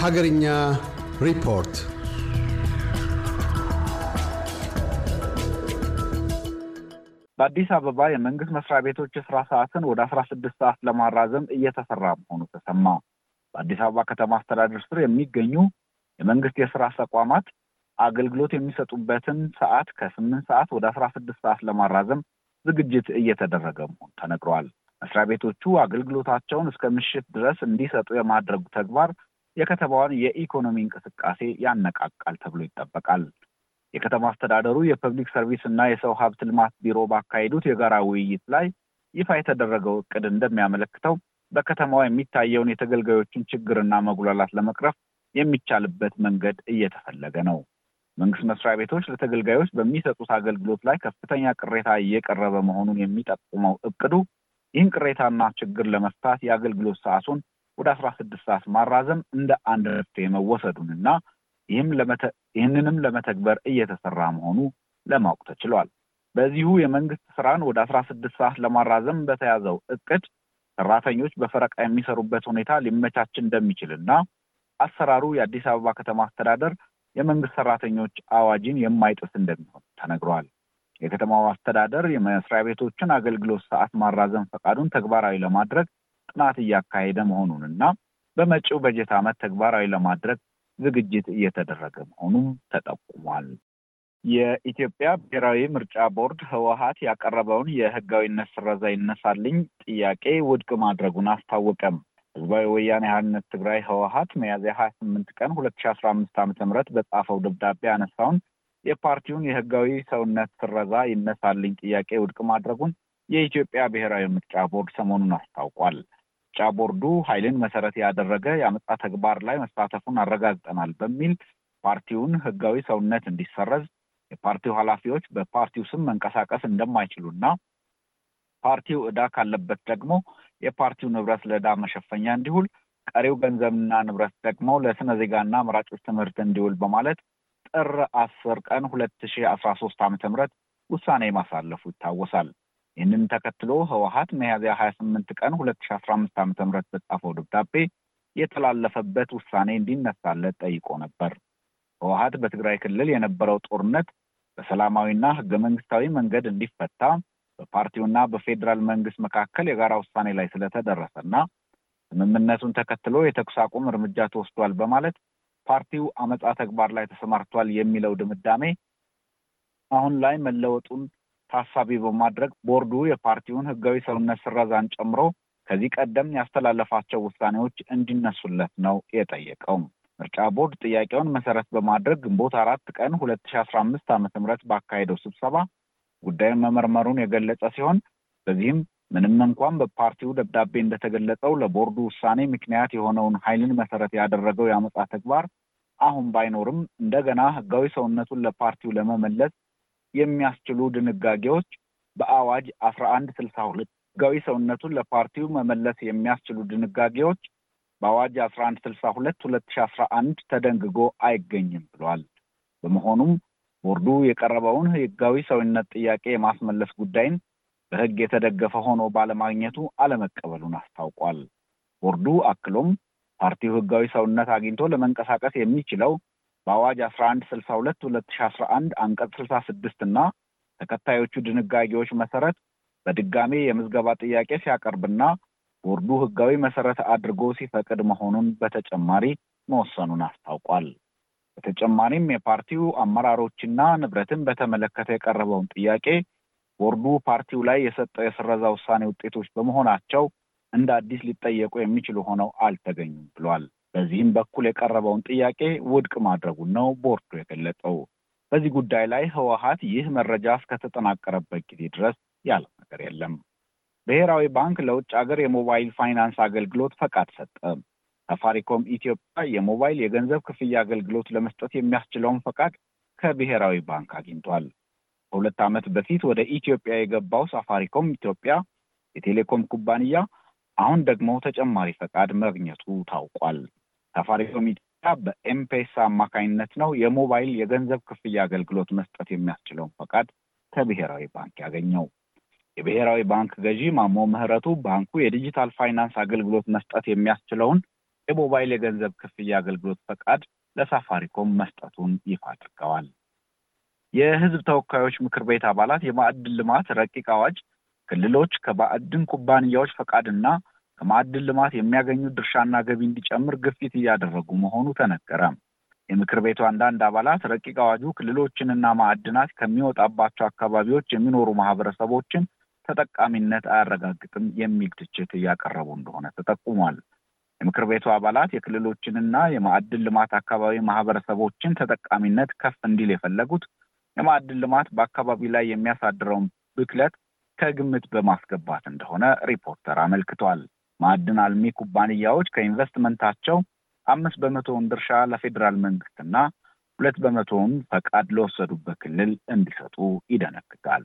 ሀገርኛ ሪፖርት በአዲስ አበባ የመንግስት መስሪያ ቤቶች የስራ ሰዓትን ወደ አስራ ስድስት ሰዓት ለማራዘም እየተሰራ መሆኑ ተሰማ። በአዲስ አበባ ከተማ አስተዳደር ስር የሚገኙ የመንግስት የስራ ተቋማት አገልግሎት የሚሰጡበትን ሰዓት ከስምንት ሰዓት ወደ አስራ ስድስት ሰዓት ለማራዘም ዝግጅት እየተደረገ መሆኑ ተነግሯል። መስሪያ ቤቶቹ አገልግሎታቸውን እስከ ምሽት ድረስ እንዲሰጡ የማድረጉ ተግባር የከተማዋን የኢኮኖሚ እንቅስቃሴ ያነቃቃል ተብሎ ይጠበቃል። የከተማ አስተዳደሩ የፐብሊክ ሰርቪስ እና የሰው ሀብት ልማት ቢሮ ባካሄዱት የጋራ ውይይት ላይ ይፋ የተደረገው እቅድ እንደሚያመለክተው በከተማዋ የሚታየውን የተገልጋዮችን ችግርና መጉላላት ለመቅረፍ የሚቻልበት መንገድ እየተፈለገ ነው። መንግስት መስሪያ ቤቶች ለተገልጋዮች በሚሰጡት አገልግሎት ላይ ከፍተኛ ቅሬታ እየቀረበ መሆኑን የሚጠቁመው እቅዱ ይህን ቅሬታና ችግር ለመፍታት የአገልግሎት ሰዓቱን ወደ አስራ ስድስት ሰዓት ማራዘም እንደ አንድ መፍትሄ መወሰዱንና ይህንንም ለመተግበር እየተሰራ መሆኑ ለማወቅ ተችሏል። በዚሁ የመንግስት ስራን ወደ አስራ ስድስት ሰዓት ለማራዘም በተያዘው እቅድ ሰራተኞች በፈረቃ የሚሰሩበት ሁኔታ ሊመቻች እንደሚችልና አሰራሩ የአዲስ አበባ ከተማ አስተዳደር የመንግስት ሰራተኞች አዋጅን የማይጥስ እንደሚሆን ተነግሯል። የከተማው አስተዳደር የመስሪያ ቤቶችን አገልግሎት ሰዓት ማራዘም ፈቃዱን ተግባራዊ ለማድረግ ጥናት እያካሄደ መሆኑንና በመጪው በጀት ዓመት ተግባራዊ ለማድረግ ዝግጅት እየተደረገ መሆኑም ተጠቁሟል። የኢትዮጵያ ብሔራዊ ምርጫ ቦርድ ህወሀት ያቀረበውን የህጋዊነት ስረዛ ይነሳልኝ ጥያቄ ውድቅ ማድረጉን አስታወቀም። ህዝባዊ ወያኔ ሓርነት ትግራይ ህወሀት ሚያዝያ ሀያ ስምንት ቀን ሁለት ሺ አስራ አምስት ዓመተ ምህረት በጻፈው ደብዳቤ ያነሳውን የፓርቲውን የህጋዊ ሰውነት ስረዛ ይነሳልኝ ጥያቄ ውድቅ ማድረጉን የኢትዮጵያ ብሔራዊ ምርጫ ቦርድ ሰሞኑን አስታውቋል። ምርጫ ቦርዱ ኃይልን መሰረት ያደረገ የአመፃ ተግባር ላይ መሳተፉን አረጋግጠናል በሚል ፓርቲውን ህጋዊ ሰውነት እንዲሰረዝ፣ የፓርቲው ኃላፊዎች በፓርቲው ስም መንቀሳቀስ እንደማይችሉና ፓርቲው ዕዳ ካለበት ደግሞ የፓርቲው ንብረት ለዕዳ መሸፈኛ እንዲውል፣ ቀሪው ገንዘብና ንብረት ደግሞ ለስነ ዜጋና መራጮች ትምህርት እንዲውል በማለት ጥር አስር ቀን ሁለት ሺ አስራ ሶስት ዓመተ ምህረት ውሳኔ ማሳለፉ ይታወሳል። ይህንን ተከትሎ ህወሀት ሚያዝያ ሀያ ስምንት ቀን ሁለት ሺ አስራ አምስት ዓመተ ምህረት በጻፈው ደብዳቤ የተላለፈበት ውሳኔ እንዲነሳለት ጠይቆ ነበር። ህወሀት በትግራይ ክልል የነበረው ጦርነት በሰላማዊና ህገ መንግስታዊ መንገድ እንዲፈታ በፓርቲውና በፌዴራል መንግስት መካከል የጋራ ውሳኔ ላይ ስለተደረሰና ስምምነቱን ተከትሎ የተኩስ አቁም እርምጃ ተወስዷል በማለት ፓርቲው አመፃ ተግባር ላይ ተሰማርቷል የሚለው ድምዳሜ አሁን ላይ መለወጡን ታሳቢ በማድረግ ቦርዱ የፓርቲውን ህጋዊ ሰውነት ስረዛን ጨምሮ ከዚህ ቀደም ያስተላለፋቸው ውሳኔዎች እንዲነሱለት ነው የጠየቀው። ምርጫ ቦርድ ጥያቄውን መሰረት በማድረግ ግንቦት አራት ቀን ሁለት ሺ አስራ አምስት ዓመተ ምህረት ባካሄደው ስብሰባ ጉዳዩን መመርመሩን የገለጸ ሲሆን በዚህም ምንም እንኳን በፓርቲው ደብዳቤ እንደተገለጸው ለቦርዱ ውሳኔ ምክንያት የሆነውን ኃይልን መሰረት ያደረገው የአመፃ ተግባር አሁን ባይኖርም እንደገና ህጋዊ ሰውነቱን ለፓርቲው ለመመለስ የሚያስችሉ ድንጋጌዎች በአዋጅ አስራ አንድ ስልሳ ሁለት ህጋዊ ሰውነቱን ለፓርቲው መመለስ የሚያስችሉ ድንጋጌዎች በአዋጅ አስራ አንድ ስልሳ ሁለት ሁለት ሺ አስራ አንድ ተደንግጎ አይገኝም ብሏል። በመሆኑም ቦርዱ የቀረበውን ህጋዊ ሰውነት ጥያቄ የማስመለስ ጉዳይን በህግ የተደገፈ ሆኖ ባለማግኘቱ አለመቀበሉን አስታውቋል። ቦርዱ አክሎም ፓርቲው ህጋዊ ሰውነት አግኝቶ ለመንቀሳቀስ የሚችለው በአዋጅ አስራ አንድ ስልሳ ሁለት ሁለት ሺ አስራ አንድ አንቀጽ ስልሳ ስድስት እና ተከታዮቹ ድንጋጌዎች መሰረት በድጋሜ የምዝገባ ጥያቄ ሲያቀርብና ቦርዱ ህጋዊ መሰረት አድርጎ ሲፈቅድ መሆኑን በተጨማሪ መወሰኑን አስታውቋል። በተጨማሪም የፓርቲው አመራሮችና ንብረትን በተመለከተ የቀረበውን ጥያቄ ቦርዱ ፓርቲው ላይ የሰጠው የስረዛ ውሳኔ ውጤቶች በመሆናቸው እንደ አዲስ ሊጠየቁ የሚችሉ ሆነው አልተገኙም ብሏል። በዚህም በኩል የቀረበውን ጥያቄ ውድቅ ማድረጉን ነው ቦርዱ የገለጸው። በዚህ ጉዳይ ላይ ህወሀት ይህ መረጃ እስከተጠናቀረበት ጊዜ ድረስ ያለው ነገር የለም። ብሔራዊ ባንክ ለውጭ ሀገር የሞባይል ፋይናንስ አገልግሎት ፈቃድ ሰጠ። ሳፋሪኮም ኢትዮጵያ የሞባይል የገንዘብ ክፍያ አገልግሎት ለመስጠት የሚያስችለውን ፈቃድ ከብሔራዊ ባንክ አግኝቷል። ከሁለት ዓመት በፊት ወደ ኢትዮጵያ የገባው ሳፋሪኮም ኢትዮጵያ የቴሌኮም ኩባንያ አሁን ደግሞ ተጨማሪ ፈቃድ ማግኘቱ ታውቋል። ሳፋሪኮም ኢትዮጵያ በኤምፔሳ አማካኝነት ነው የሞባይል የገንዘብ ክፍያ አገልግሎት መስጠት የሚያስችለውን ፈቃድ ከብሔራዊ ባንክ ያገኘው። የብሔራዊ ባንክ ገዢ ማሞ ምህረቱ ባንኩ የዲጂታል ፋይናንስ አገልግሎት መስጠት የሚያስችለውን የሞባይል የገንዘብ ክፍያ አገልግሎት ፈቃድ ለሳፋሪኮም መስጠቱን ይፋ አድርገዋል። የህዝብ ተወካዮች ምክር ቤት አባላት የማዕድን ልማት ረቂቅ አዋጅ ክልሎች ከማዕድን ኩባንያዎች ፈቃድና ከማዕድን ልማት የሚያገኙት ድርሻና ገቢ እንዲጨምር ግፊት እያደረጉ መሆኑ ተነገረ። የምክር ቤቱ አንዳንድ አባላት ረቂቅ አዋጁ ክልሎችንና ማዕድናት ከሚወጣባቸው አካባቢዎች የሚኖሩ ማህበረሰቦችን ተጠቃሚነት አያረጋግጥም የሚል ትችት እያቀረቡ እንደሆነ ተጠቁሟል። የምክር ቤቱ አባላት የክልሎችንና የማዕድን ልማት አካባቢ ማህበረሰቦችን ተጠቃሚነት ከፍ እንዲል የፈለጉት የማዕድን ልማት በአካባቢ ላይ የሚያሳድረውን ብክለት ከግምት በማስገባት እንደሆነ ሪፖርተር አመልክቷል። ማዕድን አልሚ ኩባንያዎች ከኢንቨስትመንታቸው አምስት በመቶውን ድርሻ ለፌዴራል መንግስትና ሁለት በመቶውን ፈቃድ ለወሰዱበት ክልል እንዲሰጡ ይደነግጋል።